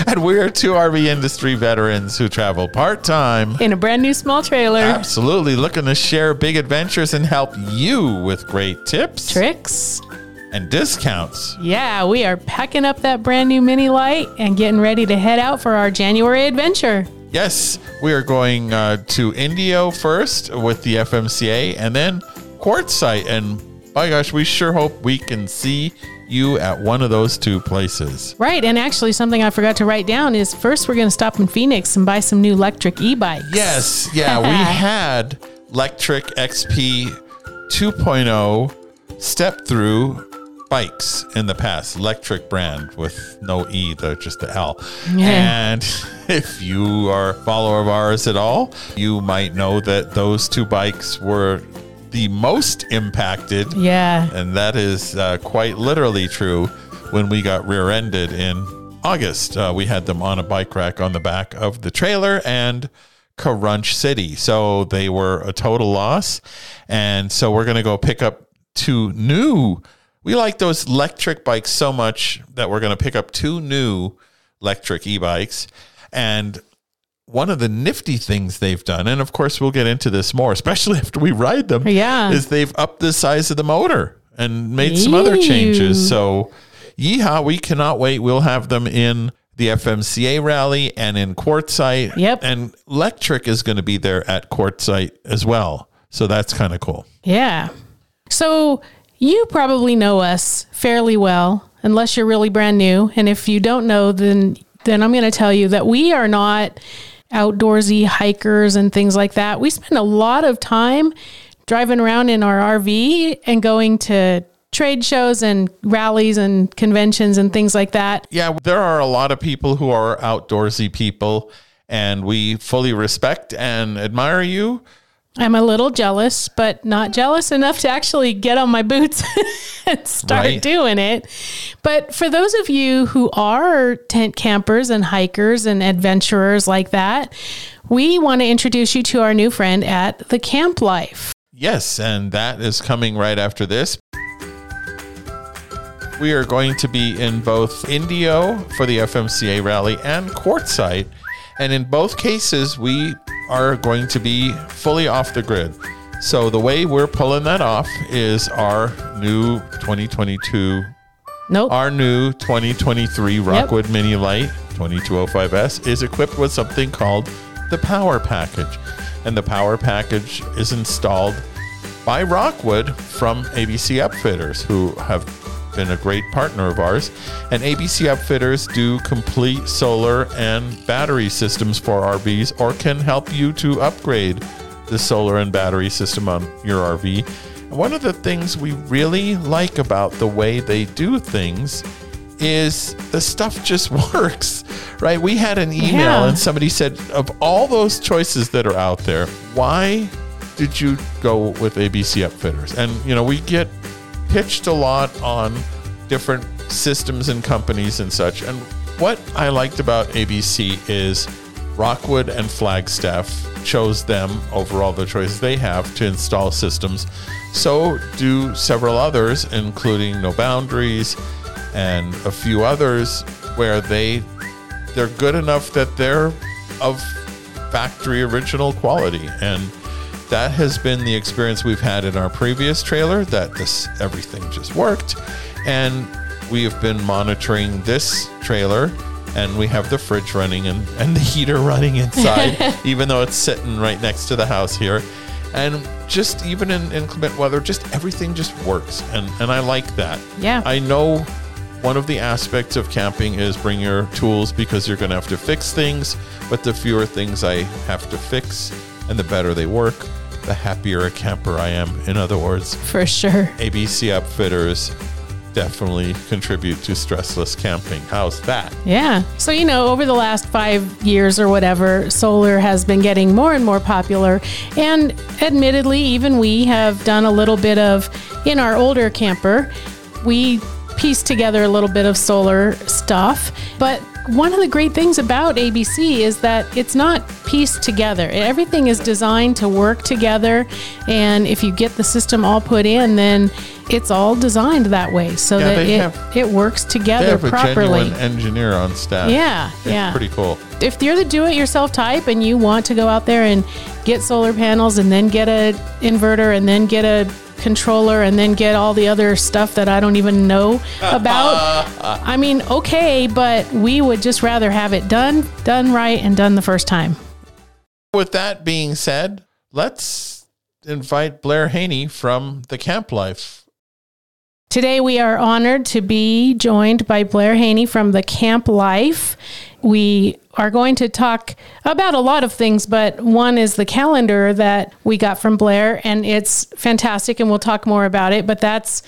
and we're two RV industry veterans who travel part time. in a brand new small trailer. Absolutely looking to share big adventures and help you with great tips Tricks. and discounts. Yeah, we are packing up that brand new mini light and getting ready to head out for our January adventure. Yes, we are going uh, to Indio first with the FMCA and then Quartzsite. And by gosh, we sure hope we can see you at one of those two places. Right, and actually, something I forgot to write down is first we're going to stop in Phoenix and buy some new electric e bikes. Yes, yeah, we had Lectric XP 2.0 step through bikes in the past, electric brand with no E, the just the L. Yeah. And if you are a follower of ours at all, you might know that those two bikes were the most impacted Yeah. and that is uh, quite literally true when we got rear ended in August. Uh, we had them on a bike rack on the back of the trailer and Crunch City. So they were a total loss. And so we're going to go pick up two new. We like those electric bikes so much that we're going to pick up two new electric e bikes. And one of the nifty things they've done, and of course we'll get into this more, especially after we ride them, Yeah. is they've upped the size of the motor and made some other changes. So, yeehaw, we cannot wait. We'll have them in the FMCA rally and in Quartzsite. Yep. And Lectric is going to be there at Quartzsite as well. So that's kind of cool. Yeah. So you probably know us fairly well, unless you're really brand new. And if you don't know, then then I'm going to tell you that we are not outdoorsy hikers and things like that. We spend a lot of time driving around in our RV and going to trade shows and rallies and conventions and things like that. Yeah, there are a lot of people who are outdoorsy people, and we fully respect and admire you. I'm a little jealous, but not jealous enough to actually get on my boots and start Right. doing it. But for those of you who are tent campers and hikers and adventurers like that, we want to introduce you to our new friend at the Camp Life. Yes, and that is coming right after this. We are going to be in both Indio for the FMCA rally and Quartzsite. And in both cases, we are going to be fully off the grid. So the way we're pulling that off is our new 2022, Nope. our new 2023 Rockwood Mini Light 2205S is equipped with something called the Power Package. And the Power Package is installed by Rockwood from ABC Upfitters, who have been a great partner of ours. And ABC Upfitters do complete solar and battery systems for RVs or can help you to upgrade the solar and battery system on your RV. And one of the things we really like about the way they do things is the stuff just works, right? We had an email Yeah. and somebody said, of all those choices that are out there, why did you go with ABC Upfitters? And, you know, we get pitched a lot on different systems and companies and such. And what I liked about ABC is Rockwood and Flagstaff chose them over all the choices they have to install systems. So do several others, including No Boundaries and a few others, where they they're good enough that they're of factory original quality and that has been the experience we've had in our previous trailer that this everything just worked. And we have been monitoring this trailer and we have the fridge running and, and the heater running inside even though it's sitting right next to the house here. And just even in inclement weather just everything just works and and i like that. Yeah. i know one of the aspects of camping is bring your tools because you're going to have to fix things but the fewer things i have to fix and the better they work the happier a camper i am in other words For sure. abc upfitters definitely contribute to stressless camping. How's that? Yeah. So, you know, over the last five years or whatever, solar has been getting more and more popular. And admittedly, even we have done a little bit of, in our older camper, we pieced together a little bit of solar stuff. But one of the great things about ABC is that it's not pieced together. Everything is designed to work together. And if you get the system all put in, then it's all designed that way so Yeah, that it, have- it works They together properly. genuine engineer on staff. Yeah, It's yeah. pretty cool. If you're the do-it-yourself type and you want to go out there and get solar panels and then get a inverter and then get a controller and then get all the other stuff that I don't even know about, I mean, okay, but we would just rather have it done, done right, and done the first time. With that being said, let's invite Blair Haney from the Camp Life. Today, we are honored to be joined by Blair Haney from the Camp Life. We are going to talk about a lot of things, but one is the calendar that we got from Blair, and it's fantastic, and we'll talk more about it. But that's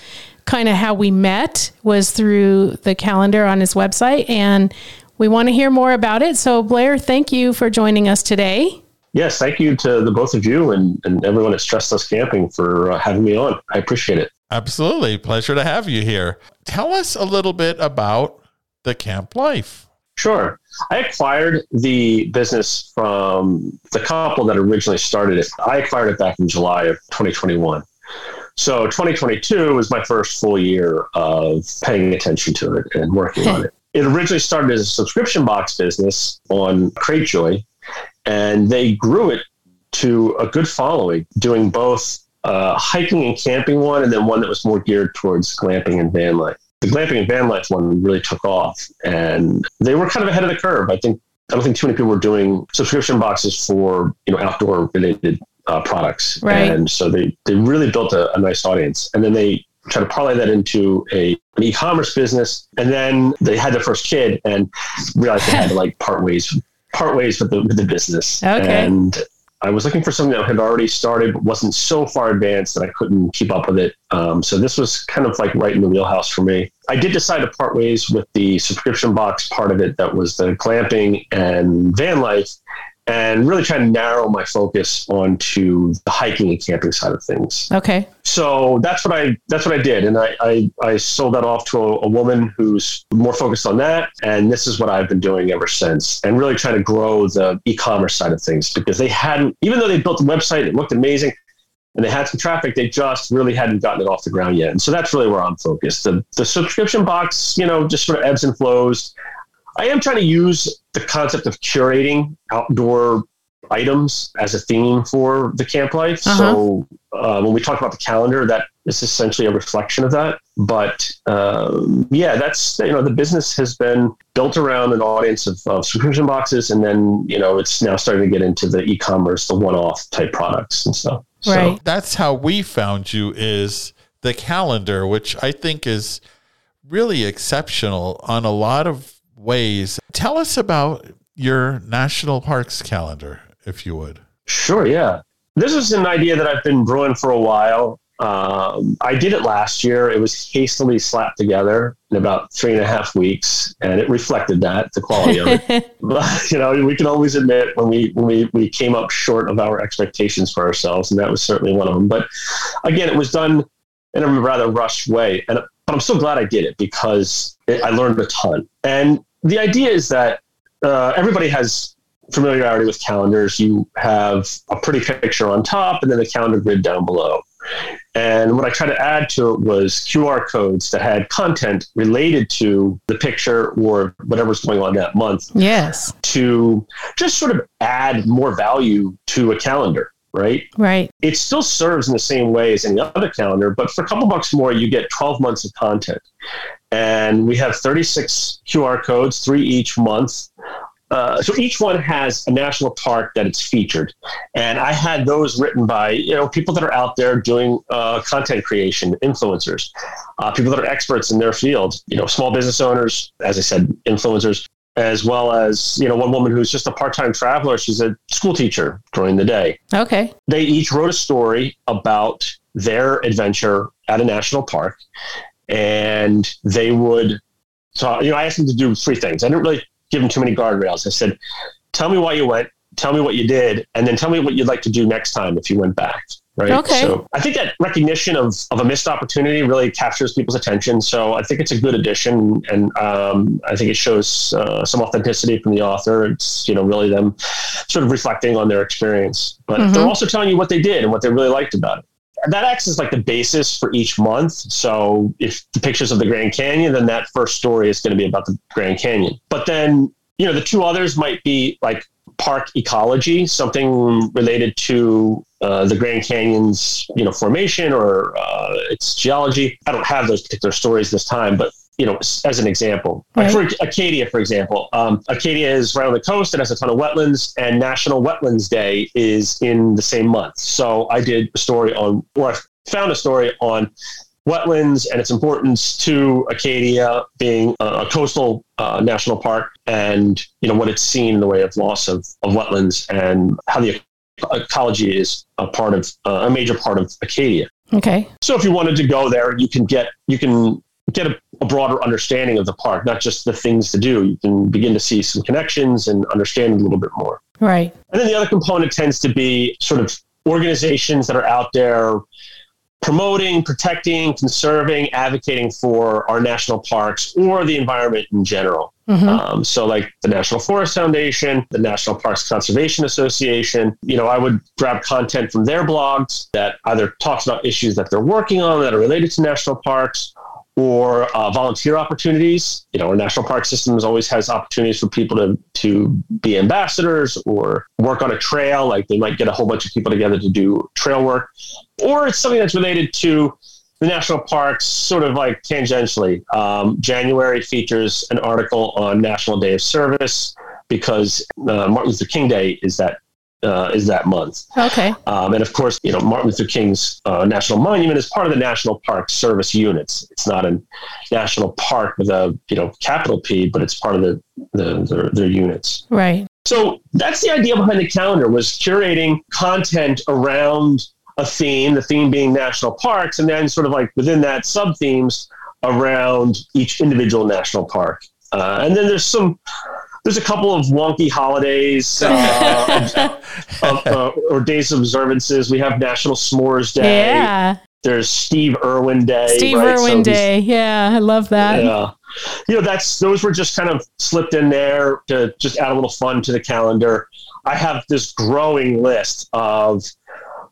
kind of how we met was through the calendar on his website, and we want to hear more about it. So, Blair, thank you for joining us today. Yes, thank you to the both of you and, and everyone at Stressless Camping for uh, having me on. I appreciate it. Absolutely. Pleasure to have you here. Tell us a little bit about the Camp Life. Sure. I acquired the business from the couple that originally started it. I acquired it back in July of 2021. So 2022 was my first full year of paying attention to it and working on it. It originally started as a subscription box business on Cratejoy, and they grew it to a good following, doing both uh, hiking and camping one, and then one that was more geared towards glamping and van life. The glamping and van life one really took off, and they were kind of ahead of the curve. I think I don't think too many people were doing subscription boxes for you know outdoor related uh, products, Right. and so they they really built a, a nice audience, and then they tried to parlay that into a an e-commerce business, and then they had their first kid and realized they had to like part ways part ways with the with the business, Okay. and I was looking for something that had already started, but wasn't so far advanced that I couldn't keep up with it. Um, so this was kind of like right in the wheelhouse for me. I did decide to part ways with the subscription box part of it, that was the glamping and van life, and really trying to narrow my focus onto the hiking and camping side of things Okay. so that's what I that's what I did, and I I, I sold that off to a, a woman who's more focused on that, and this is what I've been doing ever since, and really trying to grow the e-commerce side of things because they hadn't, even though they built the website, it looked amazing, and they had some traffic, they just really hadn't gotten it off the ground yet, and so that's really where I'm focused. The the subscription box, you know, just sort of ebbs and flows. I am trying to use the concept of curating outdoor items as a theme for the camp life. So uh, when we talk about the calendar, that is essentially a reflection of that. But um, yeah, that's you know the business has been built around an audience of, of subscription boxes, and then you know it's now starting to get into the e-commerce, the one-off type products and stuff. So, Right. That's how we found you is the calendar, which I think is really exceptional on a lot of ways. Tell us about your national parks calendar, if you would. Sure, yeah. This is an idea that I've been brewing for a while. Um, I did it last year. It was hastily slapped together in about three and a half weeks, and it reflected that the quality of it. But you know, we can always admit when we when we, we came up short of our expectations for ourselves, and that was certainly one of them. But again, it was done in a rather rushed way, and but I'm so glad I did it because it, I learned a ton. And the idea is that uh, everybody has familiarity with calendars. You have a pretty picture on top, and then the calendar grid down below. And what I tried to add to it was QR codes that had content related to the picture or whatever's going on that month yes. to just sort of add more value to a calendar, right? Right. It still serves in the same way as any other calendar, but for a couple bucks more, you get 12 months of content. And we have 36 QR codes, three each month. Uh, so each one has a national park that it's featured, and I had those written by you know people that are out there doing uh, content creation, influencers, uh, people that are experts in their field. You know, small business owners, as I said, influencers, as well as you know one woman who's just a part-time traveler. She's a school teacher during the day. Okay. They each wrote a story about their adventure at a national park. And they would. So you know, I asked them to do three things. I didn't really give them too many guardrails. I said, "Tell me why you went. Tell me what you did, and then tell me what you'd like to do next time if you went back." Right. Okay. So I think that recognition of, of a missed opportunity really captures people's attention. So I think it's a good addition, and um, I think it shows uh, some authenticity from the author. It's you know really them sort of reflecting on their experience, but they're also telling you what they did and what they really liked about it. That acts as like the basis for each month. So if the pictures of the Grand Canyon, then that first story is going to be about the Grand Canyon. But then you know the two others might be like park ecology, something related to uh, the Grand Canyon's you know formation or uh, its geology. I don't have those particular stories this time, but you know, as an example, like for Acadia, for example, um, Acadia is right on the coast. It has a ton of wetlands, and National Wetlands Day is in the same month. So I did a story on, or I found a story on wetlands and its importance to Acadia being a, a coastal uh, national park, and you know what it's seen in the way of loss of, of wetlands and how the ecology is a part of uh, a major part of Acadia. Okay. So if you wanted to go there, you can get you can get a, a broader understanding of the park, not just the things to do. You can begin to see some connections and understand it a little bit more. Right. And then the other component tends to be sort of organizations that are out there promoting, protecting, conserving, advocating for our national parks or the environment in general. Um, so, like the National Forest Foundation, the National Parks Conservation Association, you know, I would grab content from their blogs that either talks about issues that they're working on that are related to national parks or uh, volunteer opportunities. You know, our national park systems always has opportunities for people to to be ambassadors or work on a trail. Like they might get a whole bunch of people together to do trail work, or it's something that's related to the national parks, sort of like tangentially. Um, January features an article on National Day of Service because uh, Martin Luther King Day is that uh, is that month. Okay. Um, and of course, you know, Martin Luther King's uh, national monument is part of the National Park Service units. It's not a national park with a you know capital P, but it's part of the, the their, their units. Right. So that's the idea behind the calendar was curating content around a theme, the theme being national parks, and then sort of like within that sub themes around each individual national park. Uh, and then there's some there's a couple of wonky holidays uh, of, uh, or days of observances. We have National S'mores Day. Yeah. There's Steve Irwin Day. Steve right? Irwin these- Day. Yeah. I love that. yeah. You know, that's those were just kind of slipped in there to just add a little fun to the calendar. I have this growing list of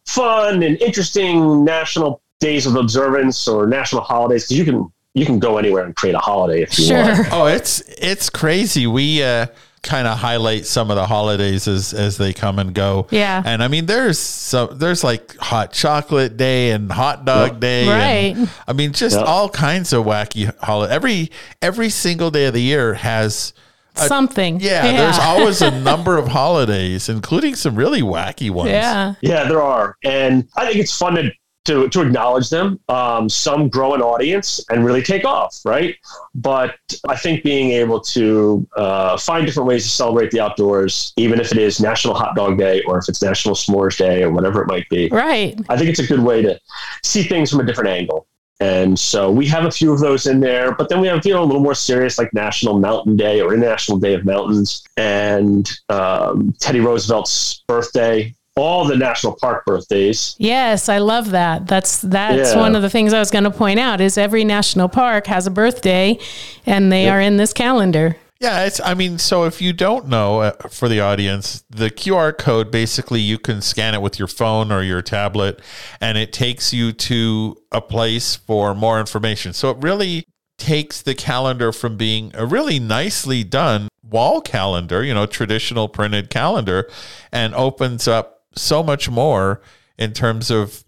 fun and interesting national days of observance or national holidays because you can you can go anywhere and create a holiday if you Sure. want. Oh, it's it's crazy. We uh, kind of highlight some of the holidays as as they come and go. Yeah. and I mean, there's so there's like hot chocolate day and hot dog day. and- Right. I mean, just Yeah. all kinds of wacky holiday. Every every single day of the year has. a- Something. yeah, there's always a number of holidays, including some really wacky ones. Yeah. Yeah, there are, and I think it's fun to to, to acknowledge them. Um, some grow an audience and really take off, right? But I think being able to uh, find different ways to celebrate the outdoors, even if it is National Hot Dog Day or if it's National S'mores Day or whatever it might be, Right. I think it's a good way to see things from a different angle. And so we have a few of those in there, but then we have you know a little more serious like National Mountain Day or International Day of Mountains and um, Teddy Roosevelt's birthday, all the national park birthdays. Yes, I love that. That's that's Yeah. one of the things I was going to point out is every national park has a birthday and they are in this calendar. Yeah, it's. I mean, so if you don't know, uh, for the audience, the QR code basically you can scan it with your phone or your tablet, and it takes you to a place for more information. So it really takes the calendar from being a really nicely done wall calendar, you know, traditional printed calendar, and opens up so much more in terms of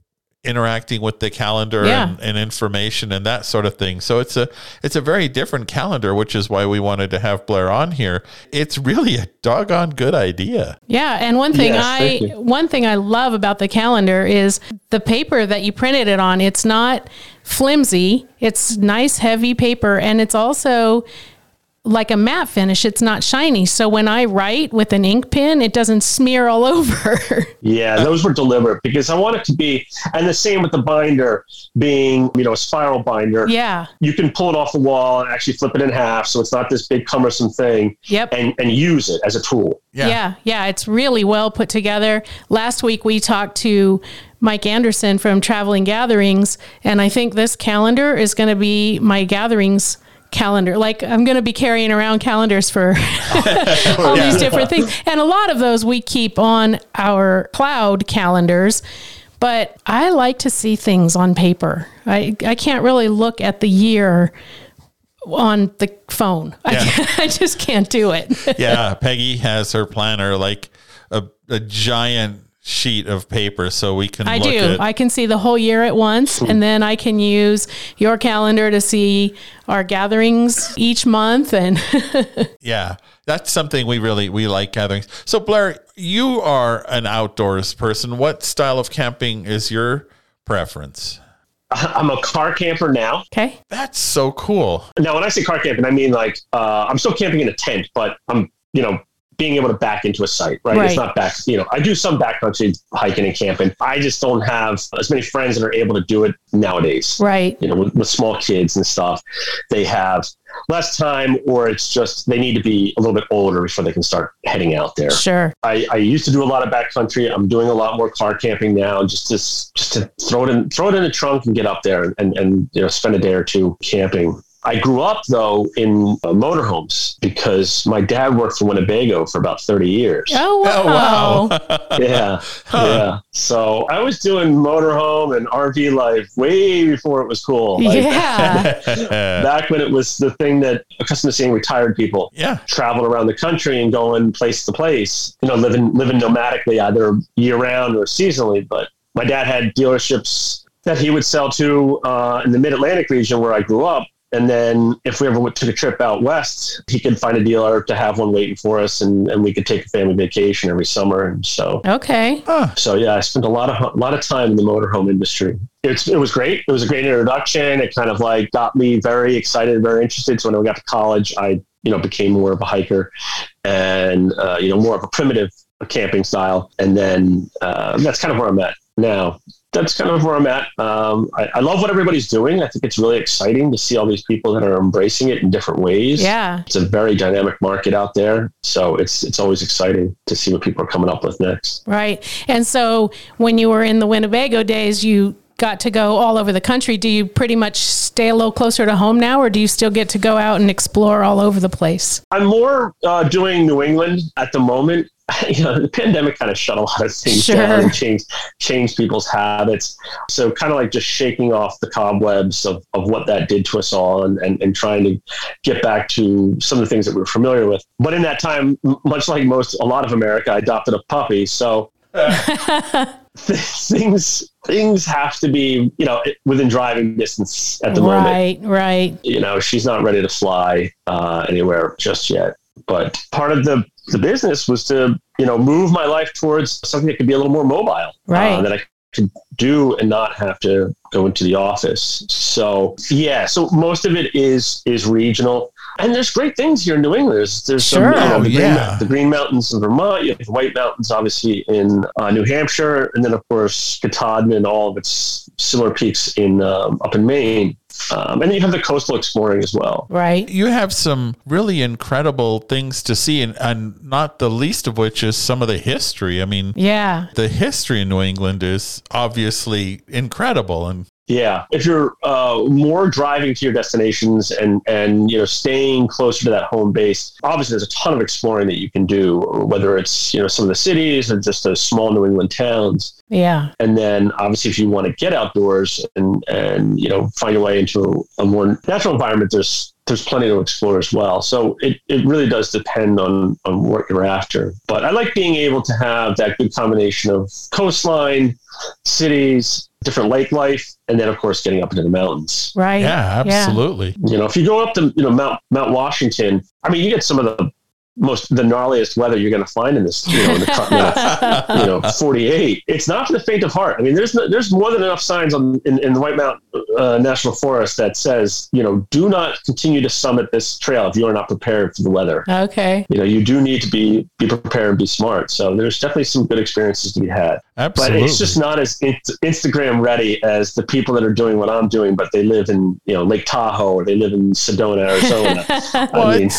interacting with the calendar Yeah. and, and information and that sort of thing. So it's a it's a very different calendar, which is why we wanted to have Blair on here. It's really a doggone good idea. Yeah, and one thing Yes, I one thing I love about the calendar is the paper that you printed it on. It's not flimsy. It's nice heavy paper and it's also like a matte finish. It's not shiny. So when I write with an ink pen, it doesn't smear all over. Yeah, those were deliberate because I want it to be, and the same with the binder being, you know, a spiral binder. yeah. You can pull it off the wall and actually flip it in half, so it's not this big cumbersome thing, Yep. and and use it as a tool. Yeah. yeah, It's really well put together. Last week we talked to Mike Anderson from Traveling Gatherings, and I think this calendar is going to be my gatherings calendar. Like I'm going to be carrying around calendars for all these different things. And a lot of those we keep on our cloud calendars. But I like to see things on paper. I, I can't really look at the year on the phone. I, Yeah. can't- I just can't do it. yeah, Peggy has her planner like a, a giant sheet of paper so we can I look do. at I can see the whole year at once, and then I can use your calendar to see our gatherings each month. And yeah that's something we really we like gatherings so blair you are an outdoors person what style of camping is your preference I'm a car camper now. okay, that's so cool Now, when I say car camping, I mean like uh, I'm still camping in a tent, but I'm you know being able to back into a site. Right? Right. It's not back. You know, I do some backcountry hiking and camping. I just don't have as many friends that are able to do it nowadays. right, You know, with, with small kids and stuff, they have less time, or it's just they need to be a little bit older before they can start heading out there. sure, I, I used to do a lot of backcountry. I'm doing a lot more car camping now, just to just to throw it in throw it in the trunk and get up there and and you know spend a day or two camping. I grew up though in uh, motorhomes because my dad worked for Winnebago for about 30 years. oh wow, oh wow Yeah, yeah. So I was doing motorhome and RV life way before it was cool. Like, yeah, Back when it was the thing that accustomed to seeing retired people yeah traveling around the country and going place to place, you know, living living nomadically either year round or seasonally. But my dad had dealerships that he would sell to uh, in the Mid Atlantic region where I grew up. And then if we ever went, took a trip out west, he could find a dealer to have one waiting for us, and, and we could take a family vacation every summer. And so, okay, so yeah, I spent a lot of a lot of time in the motorhome industry. It's, it was great. It was a great introduction. It kind of like got me very excited, very interested. So when I got to college, I you know became more of a hiker and uh, you know more of a primitive camping style. And then uh, that's kind of where I'm at now. That's kind of where I'm at. Um, I, I love what everybody's doing. I think it's really exciting to see all these people that are embracing it in different ways yeah, it's a very dynamic market out there. So it's it's always exciting to see what people are coming up with next. right. And so when you were in the Winnebago days, you got to go all over the country. Do you pretty much stay a little closer to home now, or do you still get to go out and explore all over the place? I'm more uh, doing New England at the moment. You know, the pandemic kind of shut a lot of things Sure. down and changed changed people's habits. So kind of like just shaking off the cobwebs of, of what that did to us all and, and, and trying to get back to some of the things that we were familiar with. But in that time, much like most a lot of America, I adopted a puppy. So things things have to be, you know, within driving distance at the moment. right, right. you know she's not ready to fly uh, anywhere just yet but part of the the business was to you know move my life towards something that could be a little more mobile Right. uh, that i could do and not have to go into the office so yeah so most of it is is regional and there's great things here in New England. There's, there's some, you know, the, green, Yeah. the Green Mountains in Vermont. You have the White Mountains, obviously, in uh, New Hampshire, and then of course Katahdin and all of its similar peaks in um, up in Maine. Um, and then you have the coastal exploring as well. Right. you have some really incredible things to see and, and not the least of which is some of the history i mean Yeah. the history in new england is obviously incredible and Yeah, if you're uh, more driving to your destinations and and you know staying closer to that home base, obviously there's a ton of exploring that you can do. Whether it's you know some of the cities or just those small New England towns, Yeah. and then obviously if you want to get outdoors and and you know find your way into a more natural environment, there's there's plenty to explore as well. So it, it really does depend on on what you're after. But I like being able to have that good combination of coastline, cities, different lake life, and then of course getting up into the mountains. Right. yeah absolutely You know, if you go up to you know Mount Mount Washington, I mean, you get some of the most the gnarliest weather you're going to find in this, you know, in the you know, 48. It's not for the faint of heart. I mean, there's there's more than enough signs on in, in the White Mountain uh, National Forest that says, you know, do not continue to summit this trail if you are not prepared for the weather. Okay. You know, you do need to be be prepared and be smart. So there's definitely some good experiences to be had. Absolutely. But it's just not as Instagram ready as the people that are doing what I'm doing, but they live in you know Lake Tahoe or they live in Sedona, Arizona. well, I mean,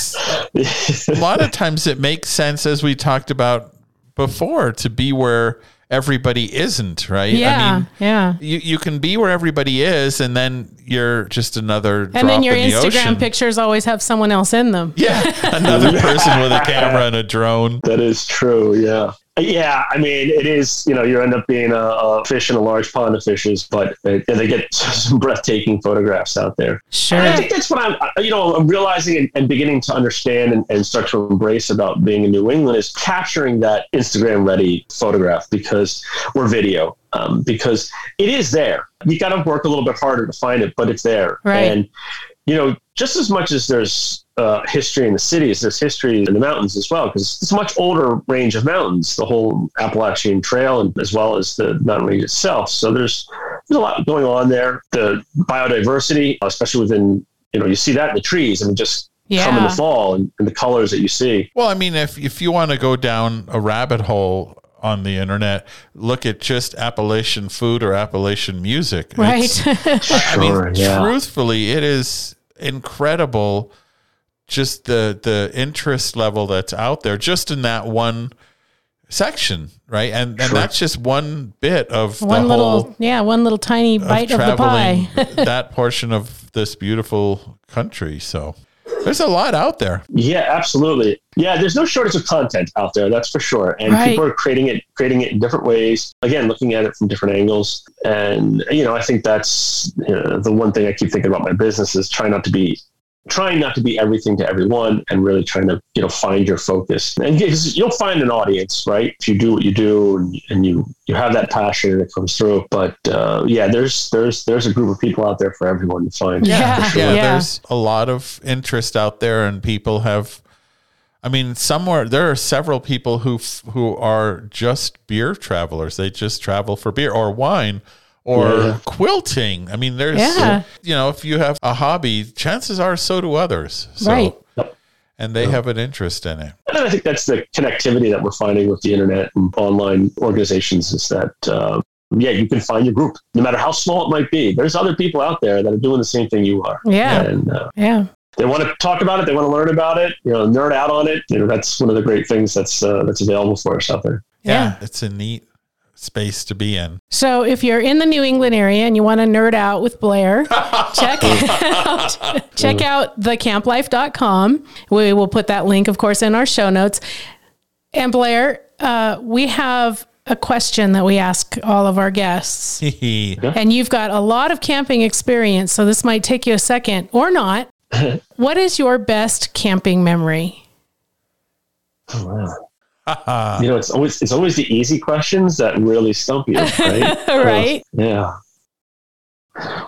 a lot of times it makes sense, as we talked about before, to be where everybody isn't, right? Yeah. I mean, yeah. you, you can be where everybody is, and then you're just another And then your in the Instagram ocean. pictures always have someone else in them. Yeah, another person with a camera and a drone. that is true. Yeah. Yeah, I mean, it is. You know, you end up being a, a fish in a large pond of fishes, but they, they get some breathtaking photographs out there. Sure. And I think that's what I'm, you know, I'm realizing and, and beginning to understand and, and start to embrace about being in New England is capturing that Instagram ready photograph because or video um, because it is there. You got to work a little bit harder to find it, but it's there. Right. And you know, just as much as there's uh, history in the cities, there's history in the mountains as well, because it's a much older range of mountains, the whole Appalachian Trail, and as well as the mountain range itself. So there's there's a lot going on there. The biodiversity, especially within, you know, you see that in the trees. I mean, just come in the fall and, and the colors that you see. Well, I mean, if if you want to go down a rabbit hole on the internet, look at just Appalachian food or Appalachian music. Right. It's- I Sure, mean, yeah. truthfully, it is incredible. Just the the interest level that's out there, just in that one section, right? And and Sure. that's just one bit of one the little, whole yeah, one little tiny of bite of, the pie. that portion of this beautiful country. So there's a lot out there. Yeah, absolutely. Yeah, there's no shortage of content out there, that's for sure. And Right. people are creating it, creating it in different ways. Again, looking at it from different angles. And you know, I think that's you know, the one thing I keep thinking about my business is trying not to be trying not to be everything to everyone and really trying to you know find your focus and because you'll find an audience right if you do what you do and, and you you have that passion that comes through but uh, yeah there's there's there's a group of people out there for everyone to find Yeah, for sure. yeah, yeah. there's a lot of interest out there, and people have. I mean, somewhere there are several people who who are just beer travelers. They just travel for beer or wine or Yeah. quilting. I mean, there's Yeah. you know, if you have a hobby, chances are so do others. So, Right. And they have an interest in it. And I think that's the connectivity that we're finding with the internet and online organizations is that, uh, yeah, you can find your group, no matter how small it might be. There's other people out there that are doing the same thing you are. Yeah. And uh, Yeah. they want to talk about it. They want to learn about it, you know, nerd out on it. You know, that's one of the great things that's, uh, that's available for us out there. Yeah. It's a neat space to be in. So if you're in the New England area and you want to nerd out with Blair, check out check out thecamplife.com. We will put that link, of course, in our show notes. And Blair, uh, we have a question that we ask all of our guests. And you've got a lot of camping experience, so this might take you a second or not. what is your best camping memory? Oh, wow. you know, it's always, it's always the easy questions that really stump you, right? right? Yeah.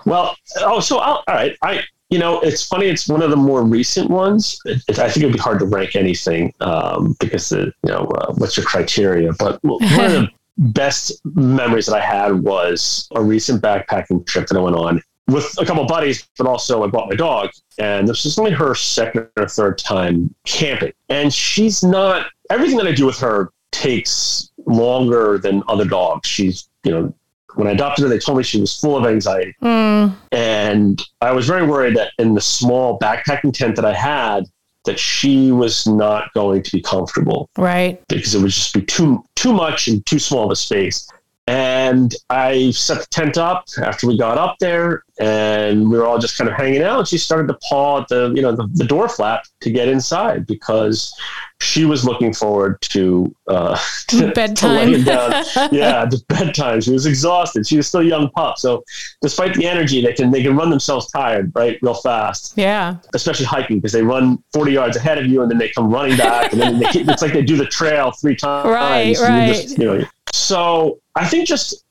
Well, oh, so I'll, all right. I, you know, it's funny. It's one of the more recent ones. It, it- I think it'd be hard to rank anything um, because the, you know, uh, what's your criteria? But one of the best memories that I had was a recent backpacking trip that I went on with a couple of buddies, but also I brought my dog, and this is only her second or third time camping, and she's not. Everything that I do with her takes longer than other dogs. She's, you know, when I adopted her, they told me she was full of anxiety. Mm, And I was very worried that in the small backpacking tent that I had, that she was not going to be comfortable right. because it would just be too too much and too small of a space. And I set the tent up after we got up there, and we were all just kind of hanging out. And she started to paw at the you know the, the door flap to get inside because she was looking forward to uh, to, to Bedtime. laying down. yeah, to bedtime. She was exhausted. She was still a young pup, so despite the energy, they can they can run themselves tired right real fast Yeah. especially hiking because they run 40 yards ahead of you and then they come running back and then they it's like they do the trail three times Right, right. you know, so i think just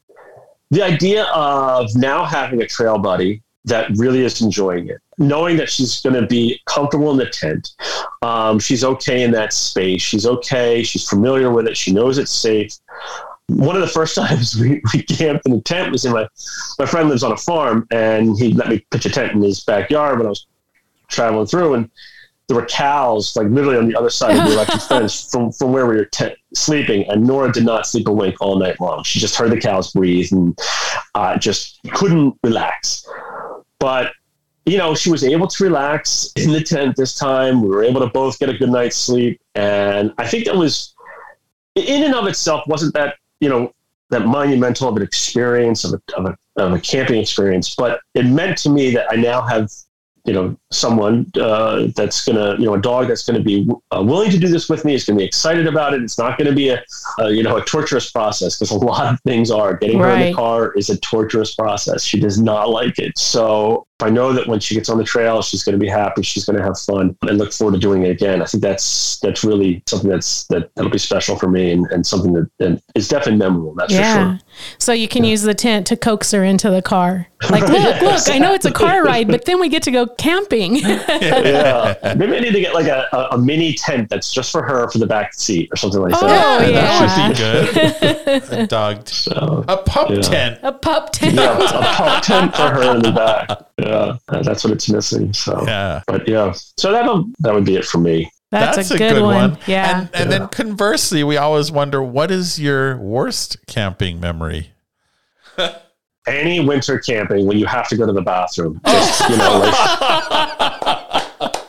the idea of now having a trail buddy that really is enjoying it knowing that she's going to be comfortable in the tent Um, she's okay in that space. She's okay. She's familiar with it. She knows it's safe. One of the first times we, we camped in a tent was in my my friend lives on a farm, and he let me pitch a tent in his backyard when I was traveling through, and there were cows like literally on the other side of the electric fence from, from where we were te- sleeping and nora did not sleep a wink all night long. She just heard the cows breathe and uh, just couldn't relax. But you know she was able to relax in the tent this time. We were able to both get a good night's sleep and i think that was in and of itself wasn't that you know that monumental of an experience of a, of a, of a camping experience but it meant to me that i now have you know someone uh, that's gonna you know a dog that's gonna be uh, willing to do this with me is gonna be excited about it. It's not gonna be a, a you know a torturous process because a lot of things are. Getting her in the car is a torturous process. She does not like it. So I know that when she gets on the trail she's gonna be happy she's gonna have fun and look forward to doing it again I think that's that's really something that's that that'll be special for me and, and something that, that is definitely memorable that's for Yeah. sure So you can use the tent to coax her into the car. Like, look, look, I know it's a car ride, but then we get to go camping. yeah. Maybe I need to get like a, a, a mini tent that's just for her for the back seat or something like Oh, that. yeah. That would be good. a dog, So, a pup Yeah. tent. a pup tent. yeah, a pup tent for her in the back. Yeah, that's what it's missing. So, Yeah. but yeah, so that'll that would be it for me. That's, a, good, one. Yeah. And, and then conversely, we always wonder what is your worst camping memory? Any winter camping when you have to go to the bathroom, oh. just you know, like.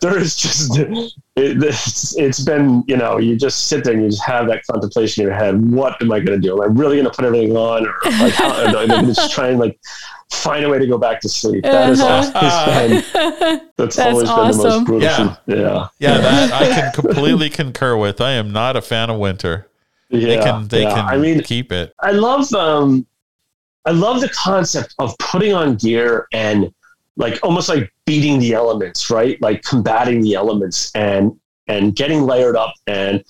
There is just it, it's, it's been you know you just sit there and you just have that contemplation in your head. What am I going to do? Am I really going to put everything on, or like how, am I going to just try and like find a way to go back to sleep? That is Uh-huh. always been that's, That's always been the awesome. most brutal. Yeah. thing. Yeah, Yeah, that I can completely concur with. I am not a fan of winter. yeah. They can they yeah. can I mean, keep it. I love um I love the concept of putting on gear and like almost like beating the elements, right? Like combating the elements and and getting layered up and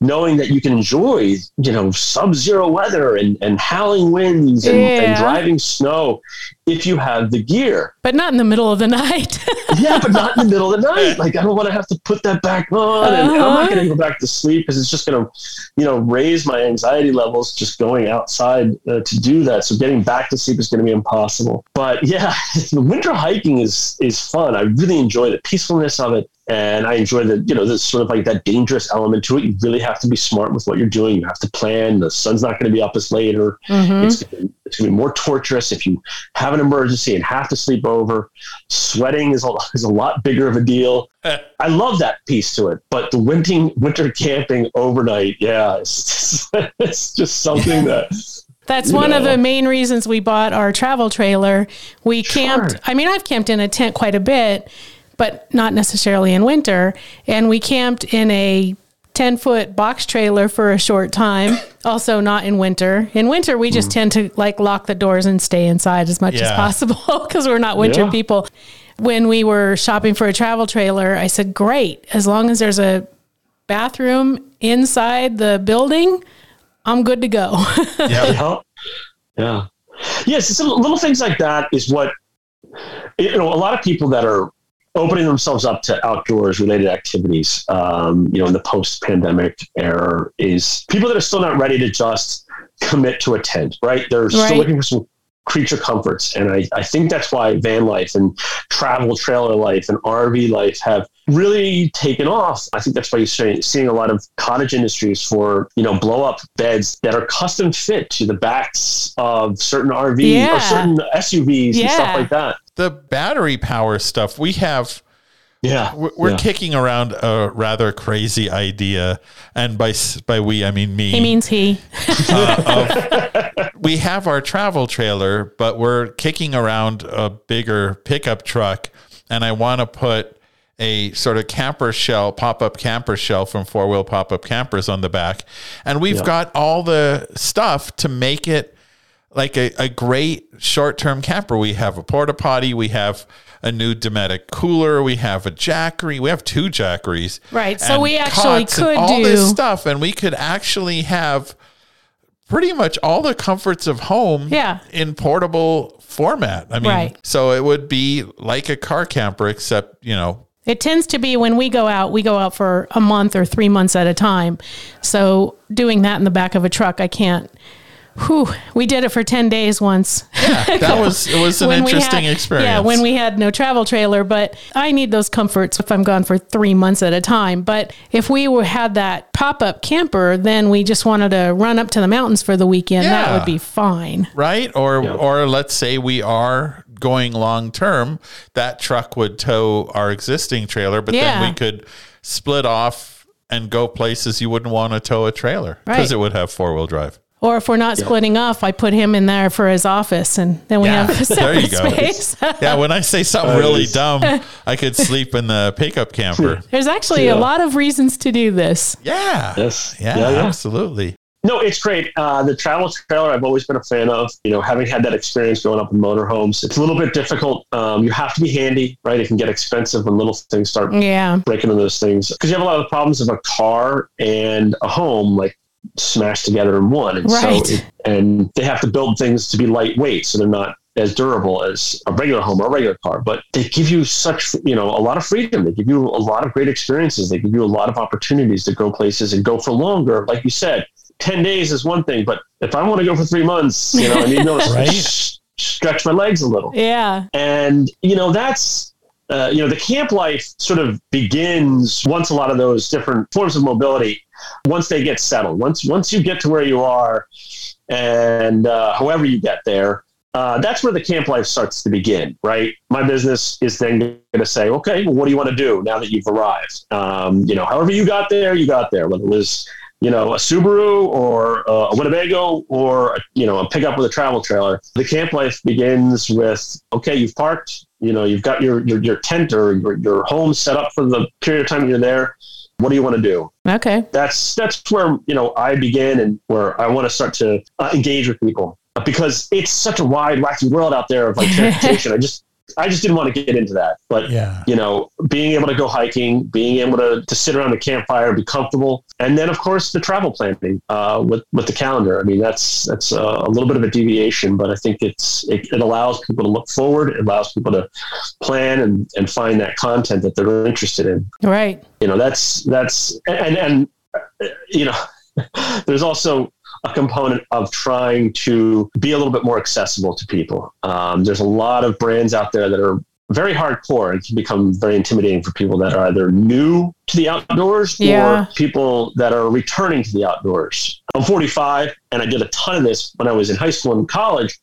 knowing that you can enjoy, you know, sub-zero weather and, and howling winds and, and driving snow if you have the gear. but not in the middle of the night. Yeah, but not in the middle of the night. Like I don't want to have to put that back on, and, and I'm Uh-huh. not going to go back to sleep because it's just going to, you know, raise my anxiety levels just going outside uh, to do that. So getting back to sleep is going to be impossible. But yeah, the winter hiking is is fun. I really enjoy the peacefulness of it, and I enjoy the you know this sort of like that dangerous element to it. You really have to be smart with what you're doing. You have to plan. The sun's not going to be up as later. Mhm. It's gonna, it's going to be more torturous if you have an emergency and have to sleep over. Sweating is a, is a lot bigger of a deal. I love that piece to it, but the winter winter camping overnight, yeah, it's, it's just something that That's you one of the main reasons we bought our travel trailer. We camped, I mean, I've camped in a tent quite a bit, but not necessarily in winter. And we camped in a 10 foot box trailer for a short time, also not in winter. In winter, we just hmm. tend to like lock the doors and stay inside as much as possible because we're not winter Yeah. people. When we were shopping for a travel trailer, I said, great, as long as there's a bathroom inside the building, I'm good to go. Yeah. yeah, yeah, yes. Little things like that is what you know. A lot of people that are opening themselves up to outdoors related activities, um, you know, in the post pandemic era, is people that are still not ready to just commit to a tent. Right? They're Right. still looking for some creature comforts, and I, I think that's why van life and travel trailer life and RV life have really taken off. I think that's why you're seeing, a lot of cottage industries for you know blow up beds that are custom fit to the backs of certain RVs Yeah. or certain SUVs and stuff like that. The battery power stuff we have Yeah, we're we're yeah. kicking around a rather crazy idea and by by we I mean me he means he. Uh, we have our travel trailer, but we're kicking around a bigger pickup truck, and I want to put a sort of camper shell, pop up camper shell from Four Wheel Pop Up Campers on the back. And we've Yeah. got all the stuff to make it like a, a great short term camper. We have a porta potty, we have a new Dometic cooler, we have a jackery, we have two jackeries. Right, so we actually could all this stuff, and we could actually have pretty much all the comforts of home Yeah. in portable format. I mean, Right. so it would be like a car camper, except, you know, It tends to be when we go out, we go out for a month or three months at a time. So doing that in the back of a truck, I can't. Whew, we did it for 10 days once. Yeah, that was it was an When we interesting had- experience. Yeah, when we had no travel trailer, but I need those comforts if I'm gone for three months at a time. But if we were, had that pop up camper, then we just wanted to run up to the mountains for the weekend. That would be fine. right? Or Yeah. or let's say we are going long term, that truck would tow our existing trailer, but Yeah. then we could split off and go places you wouldn't want to tow a trailer because Right. it would have four wheel drive. Or if we're not splitting off, I put him in there for his office, and then we Yeah, have a there you separate go. space. Yeah, when I say something That really is- dumb, I could sleep in the pickup camper. There's actually Yeah. a lot of reasons to do this. Yeah. Yes. Yeah, Yeah, yeah. absolutely. No, it's great. Uh, the travel trailer I've always been a fan of. You know, having had that experience growing up in motorhomes, it's a little bit difficult. Um, you have to be handy, right? It can get expensive when little things start Yeah. breaking into those things because you have a lot of problems of a car and a home like smashed together in one. And Right. so, it, and they have to build things to be lightweight, so they're not as durable as a regular home or a regular car. But they give you such, you know, a lot of freedom. They give you a lot of great experiences. They give you a lot of opportunities to go places and go for longer. Like you said, ten days is one thing, but if I want to go for three months, you know, I need to Right. stretch my legs a little Yeah. and you know that's uh, you know the camp life sort of begins once a lot of those different forms of mobility once they get settled once once you get to where you are and uh, however you get there uh, that's where the camp life starts to begin right my business is then going to say okay well what do you want to do now that you've arrived um, you know however you got there you got there whether it was you know, a Subaru or a Winnebago or, you know, a pickup with a travel trailer. The camp life begins with, okay, you've parked, you know, you've got your, your, your tent or your, your home set up for the period of time you're there. What do you want to do? Okay. That's, that's where, you know, I begin and where I want to start to uh, engage with people because it's such a wide, wacky world out there of like transportation. I just, I just didn't want to get into that, but Yeah. you know, being able to go hiking, being able to, to sit around the campfire, and be comfortable, and then of course the travel planning uh, with with the calendar. I mean, that's that's a, a little bit of a deviation, but I think it's it, it allows people to look forward. It allows people to plan and, and find that content that they're interested in. Right. You know, that's that's and and uh, you know, there's also a component of trying to be a little bit more accessible to people. Um, there's a lot of brands out there that are very hardcore and can become very intimidating for people that are either new to the outdoors Yeah. or people that are returning to the outdoors. I'm 45 and I did a ton of this when I was in high school and college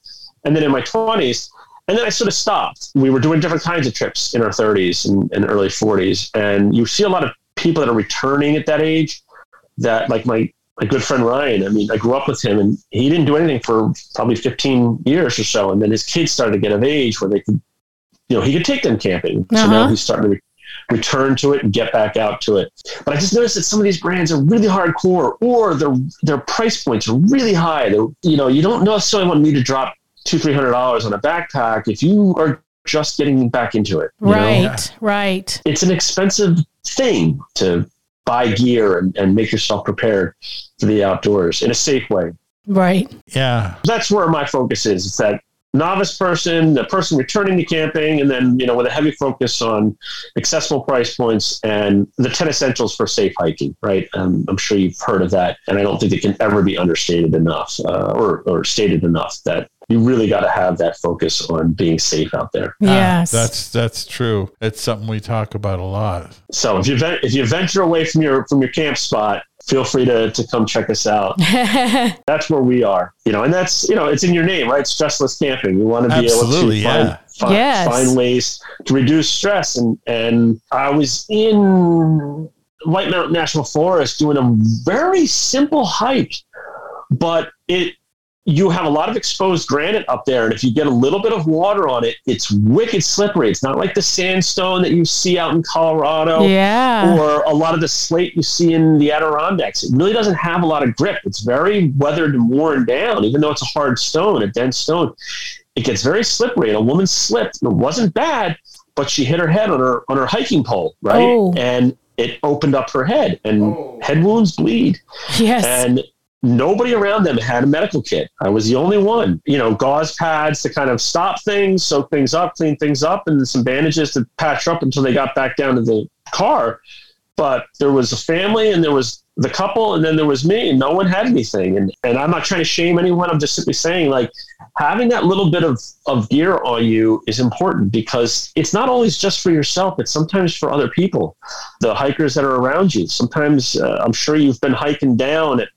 and then in my 20s. And then I sort of stopped. We were doing different kinds of trips in our 30s and, and early 40s. And you see a lot of people that are returning at that age that, like my, my good friend Ryan, I mean, I grew up with him and he didn't do anything for probably 15 years or so. And then his kids started to get of age where they could, you know, he could take them camping. So now Uh-huh. he's starting to re- return to it and get back out to it. But I just noticed that some of these brands are really hardcore or their, their price points are really high. They're, you know, you don't necessarily want me to drop two, three hundred dollars on a backpack if you are just getting back into it. you know? Right. Right. It's an expensive thing to buy gear and, and make yourself prepared for the outdoors in a safe way. Right. Yeah. That's where my focus is. It's that novice person, the person returning to camping, and then, you know, with a heavy focus on accessible price points and the 10 essentials for safe hiking, right? Um, I'm sure you've heard of that. And I don't think it can ever be understated enough uh, or, or stated enough that you really got to have that focus on being safe out there. Ah, Yes. that's that's true. It's something we talk about a lot. So if you if you venture away from your from your camp spot, feel free to, to come check us out. That's where we are, you know, and that's you know it's in your name, right? Stressless camping. You want to be Absolutely, able to find yeah. find, Yes. find ways to reduce stress. And and I was in White Mountain National Forest doing a very simple hike, but it you have a lot of exposed granite up there, and if you get a little bit of water on it, it's wicked slippery. It's not like the sandstone that you see out in Colorado yeah. or a lot of the slate you see in the Adirondacks. It really doesn't have a lot of grip. It's very weathered and worn down, even though it's a hard stone, a dense stone. It gets very slippery, and a woman slipped. And It wasn't bad, but she hit her head on her on her hiking pole, right? Oh. And it opened up her head, and oh. head wounds bleed. Yes. And nobody around them had a medical kit. I was the only one. You know, gauze pads to kind of stop things, soak things up, clean things up, and some bandages to patch up until they got back down to the car. But there was a family and there was the couple and then there was me and no one had anything. And and I'm not trying to shame anyone. I'm just simply saying like having that little bit of, of gear on you is important because it's not always just for yourself, it's sometimes for other people, the hikers that are around you. Sometimes uh, I'm sure you've been hiking down at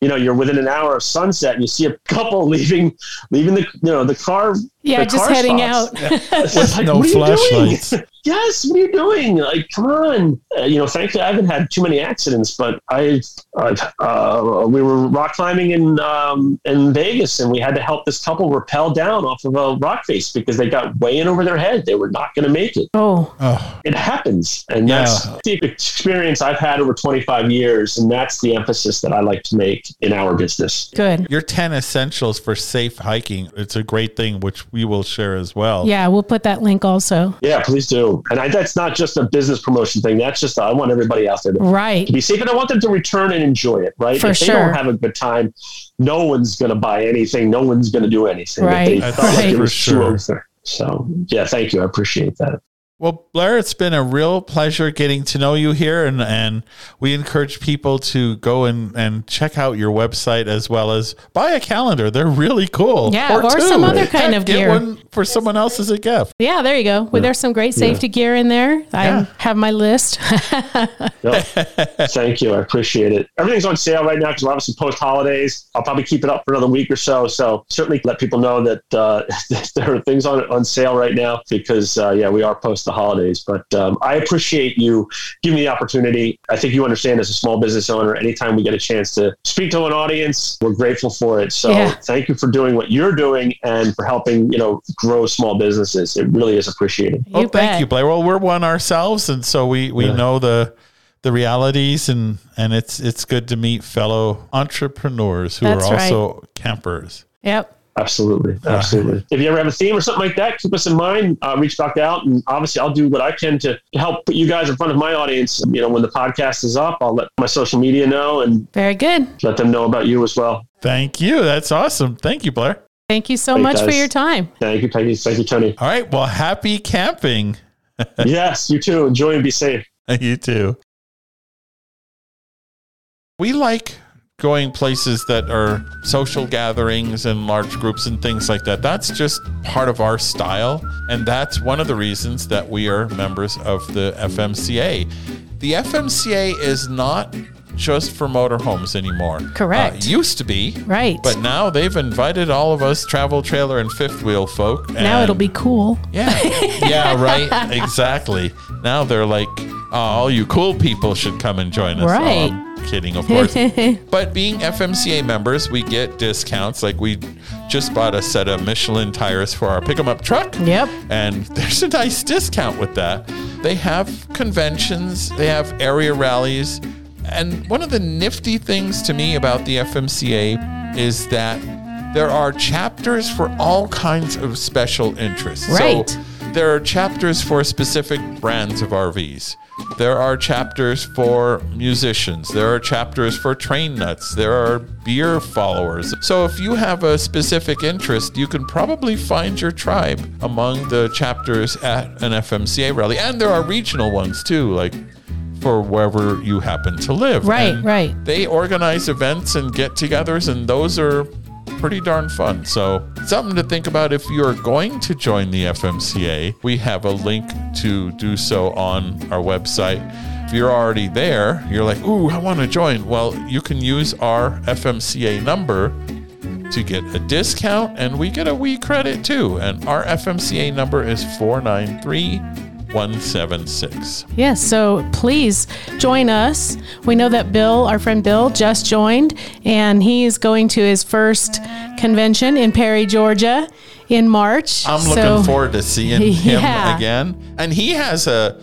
you know you're within an hour of sunset and you see a couple leaving leaving the you know the car Yeah, the just car heading stops. out. It's like, no what are you doing? flashlights. yes, what are you doing? Like, come on. Uh, you know, thankfully, I haven't had too many accidents, but I, uh, uh, we were rock climbing in um, in Vegas, and we had to help this couple rappel down off of a rock face because they got way in over their head. They were not going to make it. Oh, Oh, It happens, and that's Yeah. the experience I've had over 25 years, and that's the emphasis that I like to make in our business. good. your 10 essentials for safe hiking. It's a great thing, which we will share as well. Yeah, we'll put that link also. Yeah, please do. And I, that's not just a business promotion thing. That's just I want everybody out there to Right. to be safe and I want them to return and enjoy it, right? For if they sure. don't have a good time, no one's going to buy anything. No one's going to do anything. If Right. They That's felt like it was for sure. over. So, yeah, thank you. I appreciate that. Well, Blair, it's been a real pleasure getting to know you here, and, and we encourage people to go and, and check out your website as well as buy a calendar. They're really cool. Yeah, or some other kind of get gear. one for someone else as a gift. Yeah, there you go. Well, there's some great safety gear in there. I Yeah. have my list. No, thank you. I appreciate it. Everything's on sale right now because we're obviously post holidays. I'll probably keep it up for another week or so. So certainly let people know that uh, there are things on on sale right now because uh, yeah, we are post the holidays. But um, I appreciate you giving me the opportunity. I think you understand as a small business owner, anytime we get a chance to speak to an audience, we're grateful for it. So Yeah. thank you for doing what you're doing and for helping you know grow small businesses. It really is appreciated. You oh, thank bet. you, Blair. Well, we're one ourselves, and so we, we Yeah. know the the realities, and and it's it's good to meet fellow entrepreneurs who That's are also campers. Yep. Absolutely. Absolutely. If you ever have a theme or something like that, keep us in mind. Uh, reach back out. And obviously, I'll do what I can to help put you guys in front of my audience. You know, when the podcast is up, I'll let my social media know and Very good. let them know about you as well. Thank you. That's awesome. Thank you, Blair. Thank you so Hey, much for your time. Thank you. Thank you. Thank you, Tony. All right. Well, happy camping. yes, you too. Enjoy and be safe. You too. We like going places that are social gatherings and large groups and things like that. That's just part of our style. And that's one of the reasons that we are members of the FMCA. The FMCA is not just for motorhomes anymore. Correct. Uh, used to be. Right. But now they've invited all of us travel trailer and fifth wheel folk. now it'll be cool. yeah. Yeah, right. Exactly. Now they're like, oh, all you cool people should come and join us. Right. I'm kidding, of course. but being FMCA members, we get discounts. Like we just bought a set of Michelin tires for our pick 'em up truck. Yep. And there's a nice discount with that. They have conventions, they have area rallies. And one of the nifty things to me about the FMCA is that there are chapters for all kinds of special interests. Right. So there are chapters for specific brands of RVs. There are chapters for musicians. There are chapters for train nuts. There are beer followers. So if you have a specific interest, you can probably find your tribe among the chapters at an FMCA rally. And there are regional ones too, like for wherever you happen to live. Right, And right. They organize events and get togethers, and those are pretty darn fun. So, something to think about if you're going to join the FMCA. We have a link to do so on our website. If you're already there, you're like, ooh, I want to join. Well, you can use our FMCA number to get a discount, and we get a wee credit too. And our FMCA number is 493 176. Yes, so please join us. We know that Bill, our friend Bill, just joined, and he is going to his first convention in Perry, Georgia in March. I'm looking So- forward to seeing him Yeah. again. And he has a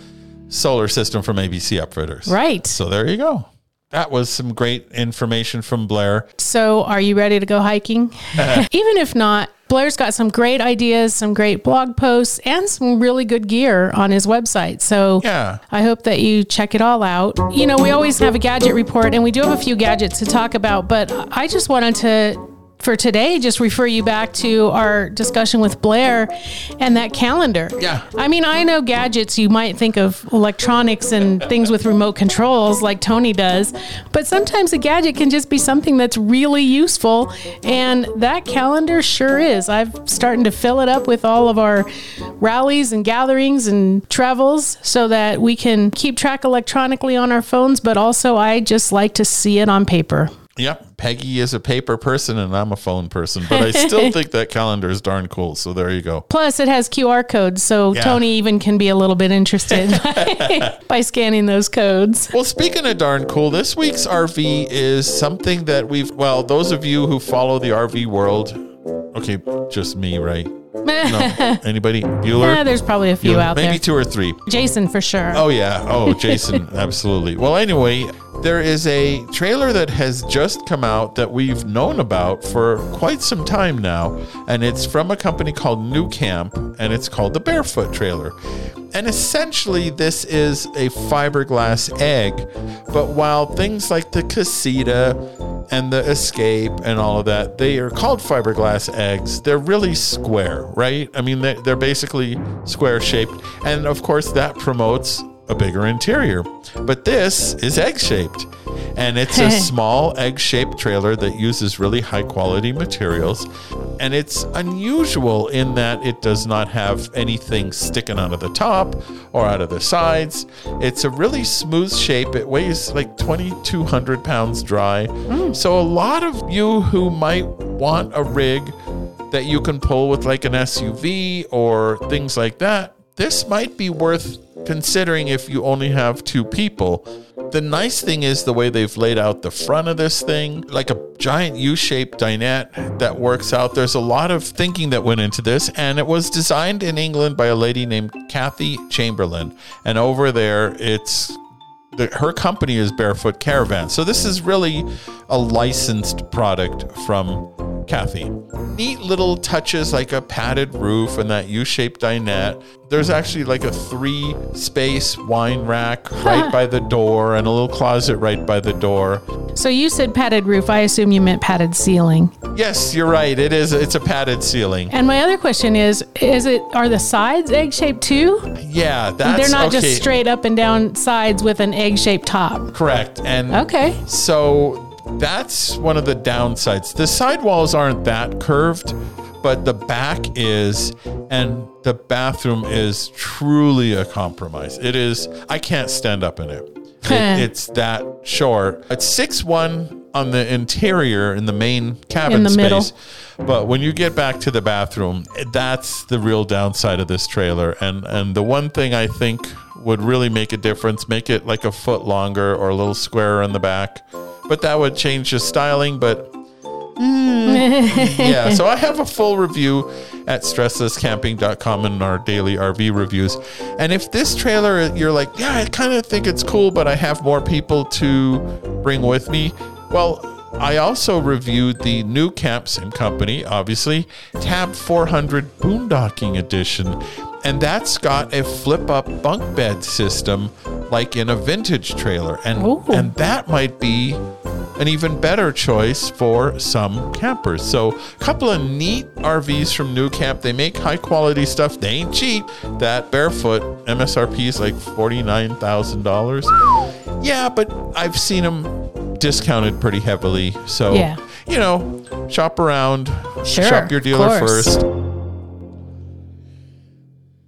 solar system from ABC Upfitters. Right. So there you go. That was some great information from Blair. So, are you ready to go hiking? Even if not, Blair's got some great ideas, some great blog posts, and some really good gear on his website. So Yeah. I hope that you check it all out. You know, we always have a gadget report, and we do have a few gadgets to talk about, but I just wanted to. For today, just refer you back to our discussion with Blair and that calendar. Yeah. I mean, I know gadgets, you might think of electronics and things with remote controls like Tony does, but sometimes a gadget can just be something that's really useful. And that calendar sure is. I've starting to fill it up with all of our rallies and gatherings and travels so that we can keep track electronically on our phones, but also I just like to see it on paper. Yep. Peggy is a paper person and I'm a phone person, but I still think that calendar is darn cool. So there you go. Plus, it has QR codes, so Yeah. Tony even can be a little bit interested by, by scanning those codes. Well, speaking of darn cool, this week's RV is something that we've, well, those of you who follow the RV world, okay, just me, right? No. Anybody? Bueller? Eh, there's probably a few Bueller? out Maybe there. two or three. Jason for sure. Oh yeah. Oh, Jason, absolutely. Well, anyway, there is a trailer that has just come out that we've known about for quite some time now, and it's from a company called nuCamp, and it's called the Barefoot Trailer. And essentially, this is a fiberglass egg, but while things like the Casita and the Escape and all of that, they are called fiberglass eggs. They're really square, right? I mean, they- they're basically square shaped, and of course, that promotes a bigger interior. But this is egg shaped. And it's a small egg shaped trailer that uses really high quality materials. And it's unusual in that it does not have anything sticking out of the top or out of the sides. It's a really smooth shape. It weighs like 2,200 pounds dry. Mm. So, a lot of you who might want a rig that you can pull with like an SUV or things like that, this might be worth considering if you only have two people. The nice thing is the way they've laid out the front of this thing, like a giant U shaped dinette that works out. There's a lot of thinking that went into this, and it was designed in England by a lady named Kathy Chamberlain. And over there, it's the, her company is Barefoot Caravan. So this is really a licensed product from Kathy. Neat little touches like a padded roof and that U-shaped dinette. There's actually like a three space wine rack right by the door and a little closet right by the door. So you said padded roof. I assume you meant padded ceiling. Yes, you're right. It is it's a padded ceiling. And my other question is: Is it are the sides egg shaped too? Yeah, that's They're not okay. just straight up and down sides with an egg shaped top. correct. And Okay. So that's one of the downsides. The sidewalls aren't that curved, but the back is, and the bathroom is truly a compromise. It is, I can't stand up in it. It- it's that short. It's six one on the interior in the main cabin In the space. middle. But when you get back to the bathroom, that's the real downside of this trailer. And and the one thing I think would really make a difference, make it like a foot longer or a little squarer in the back. But that would change the styling. But mm, yeah, so I have a full review at stresslesscamping.com in our daily RV reviews. And if this trailer, you're like, yeah, I kind of think it's cool, but I have more people to bring with me. Well, I also reviewed the new Camp Sim Company, obviously, Tab 400 Boondocking Edition. And that's got a flip up bunk bed system like in a vintage trailer. And, Ooh. and that might be an even better choice for some campers. So, a couple of neat RVs from nuCamp. They make high quality stuff. They ain't cheap. That barefoot MSRP is like $49,000. Yeah, but I've seen them discounted pretty heavily. So, Yeah. you know, shop around, Sure, shop your dealer first.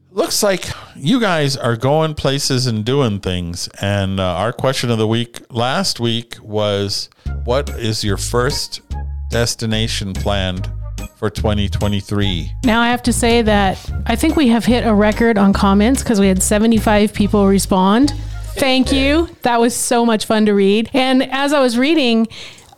Looks like you guys are going places and doing things. And uh, our question of the week last week was What is your first destination planned for 2023? Now I have to say that I think we have hit a record on comments because we had 75 people respond. Thank you. That was so much fun to read. And as I was reading,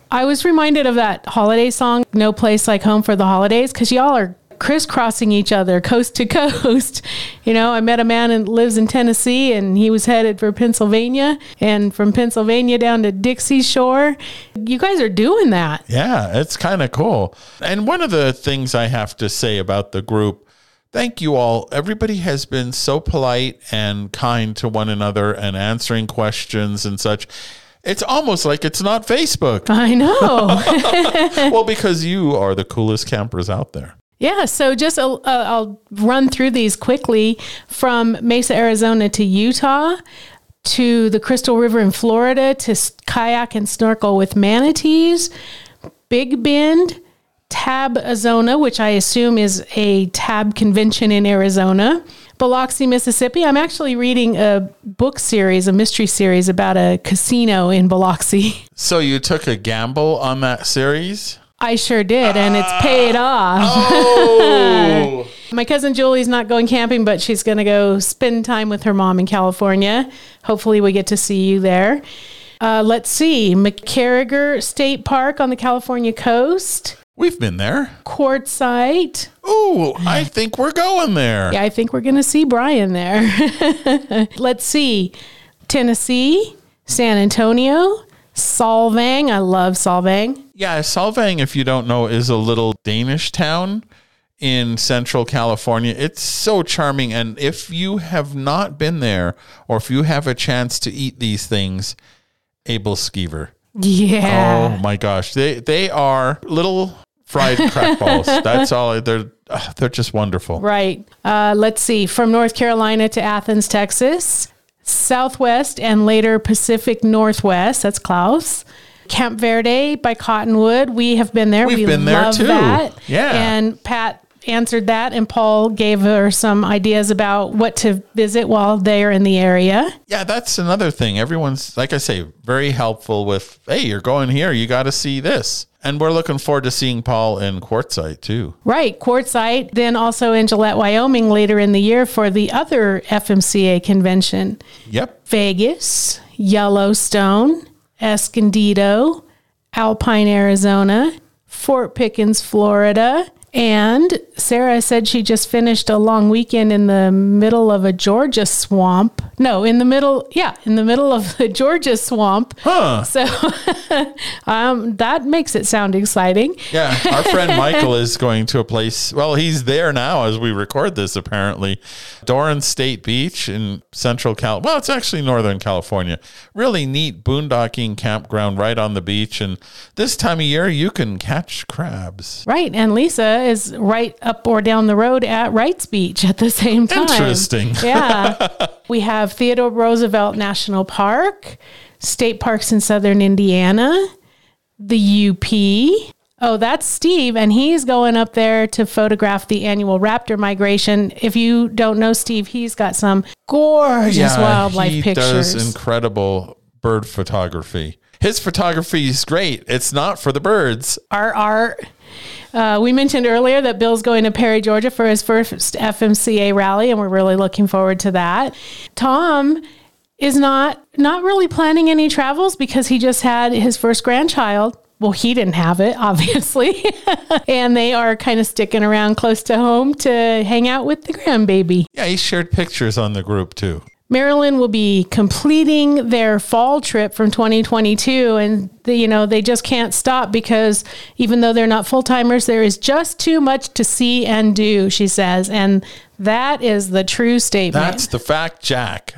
I was reminded of that holiday song, No Place Like Home for the Holidays, because y'all are crisscrossing each other coast to coast. You know, I met a man that lives in Tennessee and he was headed for Pennsylvania and from Pennsylvania down to Dixie Shore. You guys are doing that. Yeah, it's kind of cool. And one of the things I have to say about the group, thank you all. Everybody has been so polite and kind to one another and answering questions and such. It's almost like it's not Facebook. I know. well, because you are the coolest campers out there. Yeah, so just uh, I'll run through these quickly from Mesa, Arizona to Utah to the Crystal River in Florida to kayak and snorkel with manatees, Big Bend, Tab, Azona, which I assume is a tab convention in Arizona, Biloxi, Mississippi. I'm actually reading a book series, a mystery series about a casino in Biloxi. So you took a gamble on that series? I sure did, and it's paid off. Oh, My cousin Julie's not going camping, but she's going to go spend time with her mom in California. Hopefully, we get to see you there. Uh, let's see, MacKerricher State Park on the California coast, we've been there. Quartzsite. Ooh, I think we're going there. Yeah, I think we're going to see Brian there. let's see, Tennessee, San Antonio, Solvang. I love Solvang. Yeah, Solvang, if you don't know, is a little Danish town in central California. It's so charming. And if you have not been there, or if you have a chance to eat these things, aebleskiver. Yeah. Oh my gosh. They they are little fried crack balls. That's all they're uh, they're just wonderful. Right. Uh, let's see. From North Carolina to Athens, Texas, Southwest and later Pacific Northwest. That's Klaus. Camp Verde by Cottonwood. We have been there. We've we been there too. that. Yeah. And Pat answered that, and Paul gave her some ideas about what to visit while they're in the area. Yeah, that's another thing. Everyone's like I say, very helpful with, hey, you're going here, you got to see this. And we're looking forward to seeing Paul in Quartzsite too. Right, Quartzsite, then also in Gillette, Wyoming later in the year for the other FMCA convention. Yep. Vegas, Yellowstone, Escondido, Alpine, Arizona, Fort Pickens, Florida. And Sarah said she just finished a long weekend in the middle of a Georgia swamp. No, in the middle, yeah, in the middle of the Georgia swamp. Huh. So um, that makes it sound exciting. Yeah, our friend Michael is going to a place. Well, he's there now as we record this. Apparently, Doran State Beach in Central Cal. Well, it's actually Northern California. Really neat boondocking campground right on the beach. And this time of year, you can catch crabs. Right. And Lisa is right up or down the road at Wrights Beach at the same time. Interesting. Yeah. we have Theodore Roosevelt National Park, state parks in southern Indiana, the UP. Oh, that's Steve, and he's going up there to photograph the annual raptor migration. If you don't know Steve, he's got some gorgeous wildlife he pictures. does incredible bird photography. His photography is great. It's not for the birds. our art. Uh, we mentioned earlier that Bill's going to Perry, Georgia for his first FMCA rally, and we're really looking forward to that. Tom is not not really planning any travels because he just had his first grandchild. Well, he didn't have it, obviously, and they are kind of sticking around close to home to hang out with the grandbaby. Yeah, he shared pictures on the group too. Maryland will be completing their fall trip from 2022 and the, you know they just can't stop because even though they're not full-timers there is just too much to see and do she says and that is the true statement That's the fact, Jack.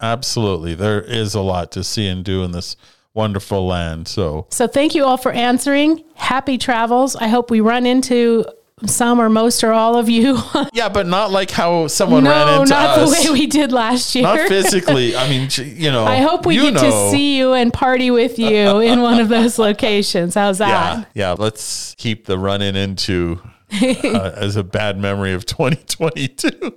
Absolutely. There is a lot to see and do in this wonderful land. So, so thank you all for answering happy travels i hope we run into some or most or all of you yeah, but not like how someone ran into no not us. the way we did last year not physically. I mean, you know. I hope we get know. to see you and party with you in one of those locations. How's that? Yeah, yeah. Let's keep the running into uh, as a bad memory of 2022.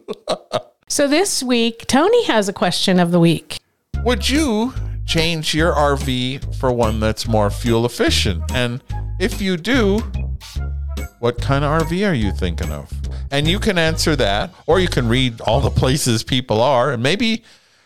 So this week, Tony has a question of the week. Would you change your RV for one that's more fuel efficient? And if you do, what kind of RV are you thinking of? And you can answer that, or you can read all the places people are and maybe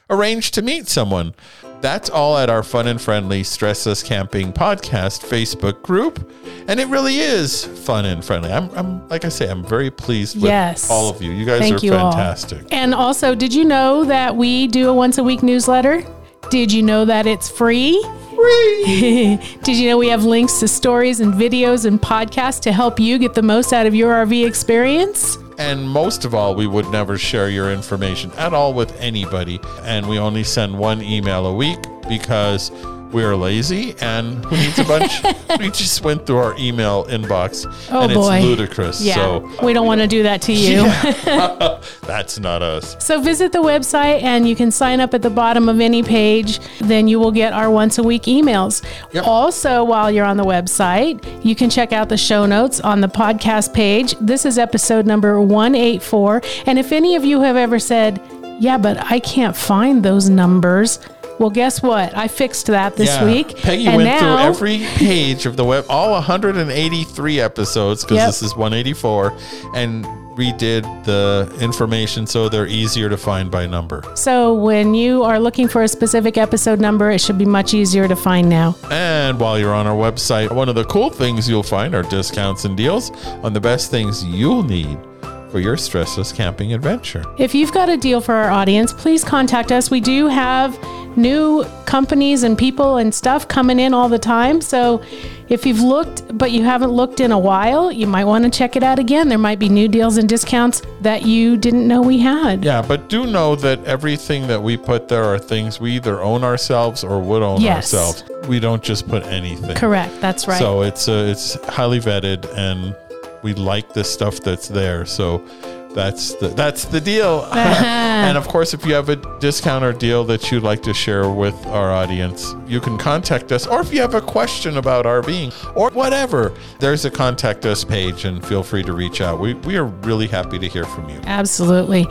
arrange to meet someone. That's all at our fun and friendly Stressless Camping Podcast Facebook group. And it really is fun and friendly. I'm, I'm like I say, I'm very pleased with Yes. all of you. You guys Thank are you all. fantastic. And also, did you know that we do a once a week newsletter? Did you know that it's free? Free. did you know we have links to stories and videos and podcasts to help you get the most out of your RV experience? And most of all, we would never share your information at all with anybody. And we only send one email a week because we're lazy and who needs a bunch? we just went through our email inbox Oh, and boy. it's ludicrous. Yeah. So we don't want to do that to you. that's not us. So visit the website and you can sign up at the bottom of any page. Then you will get our once a week emails. Yep. Also, while you're on the website, you can check out the show notes on the podcast page. This is episode number 184. And if any of you have ever said, yeah, but I can't find those numbers. Well, guess what? I fixed that this Yeah. week. Peggy and went now, through every page of the web, all 183 episodes, because Yep. this is 184, and redid the information so they're easier to find by number. So when you are looking for a specific episode number, it should be much easier to find now. And while you're on our website, one of the cool things you'll find are discounts and deals on the best things you'll need for your stressless camping adventure. If you've got a deal for our audience, please contact us. We do have new companies and people and stuff coming in all the time. So if you've looked, but you haven't looked in a while, you might want to check it out again. There might be new deals and discounts that you didn't know we had. Yeah, but do know that everything that we put there are things we either own ourselves or would own Yes. ourselves. We don't just put anything. Correct. That's right. So it's uh, it's highly vetted, and we like the stuff that's there. So that's the that's the deal. and of course, if you have a discount or deal that you'd like to share with our audience, you can contact us. Or if you have a question about RVing or whatever, there's a contact us page, and feel free to reach out. We we are really happy to hear from you. Absolutely.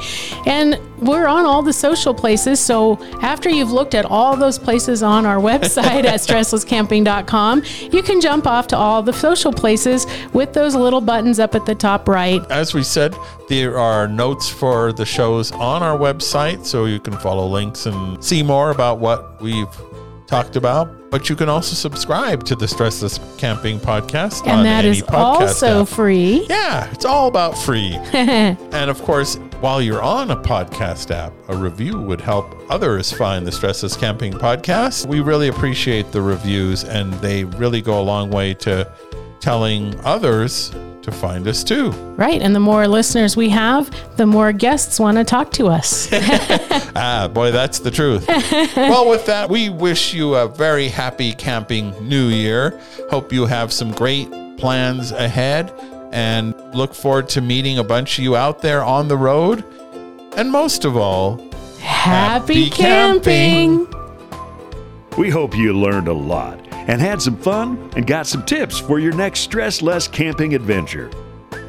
And we're on all the social places. So after you've looked at all those places on our website at stresslesscamping.com, you can jump off to all the social places with those little buttons up at the top right. As we said, there are notes for the shows on our website, so you can follow links and see more about what we've talked about. But you can also subscribe to the Stressless Camping podcast on And that is podcast also app. free. Yeah, it's all about free. and of course, while you're on a podcast app, a review would help others find the Stressless Camping podcast. We really appreciate the reviews, and they really go a long way to telling others to find us too. Right. And the more listeners we have, the more guests want to talk to us. Ah, boy, that's the truth. well, with that, we wish you a very happy camping new year. Hope you have some great plans ahead and look forward to meeting a bunch of you out there on the road. And most of all, Happy, Happy camping. camping. We hope you learned a lot and had some fun and got some tips for your next stress less camping adventure.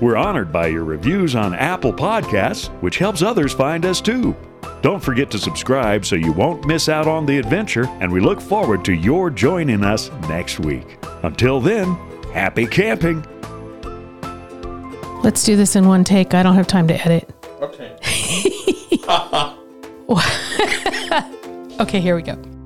We're honored by your reviews on Apple Podcasts, which helps others find us too. Don't forget to subscribe so you won't miss out on the adventure, and we look forward to your joining us next week. Until then, happy camping! Let's do this in one take. I don't have time to edit. okay. Okay, here we go.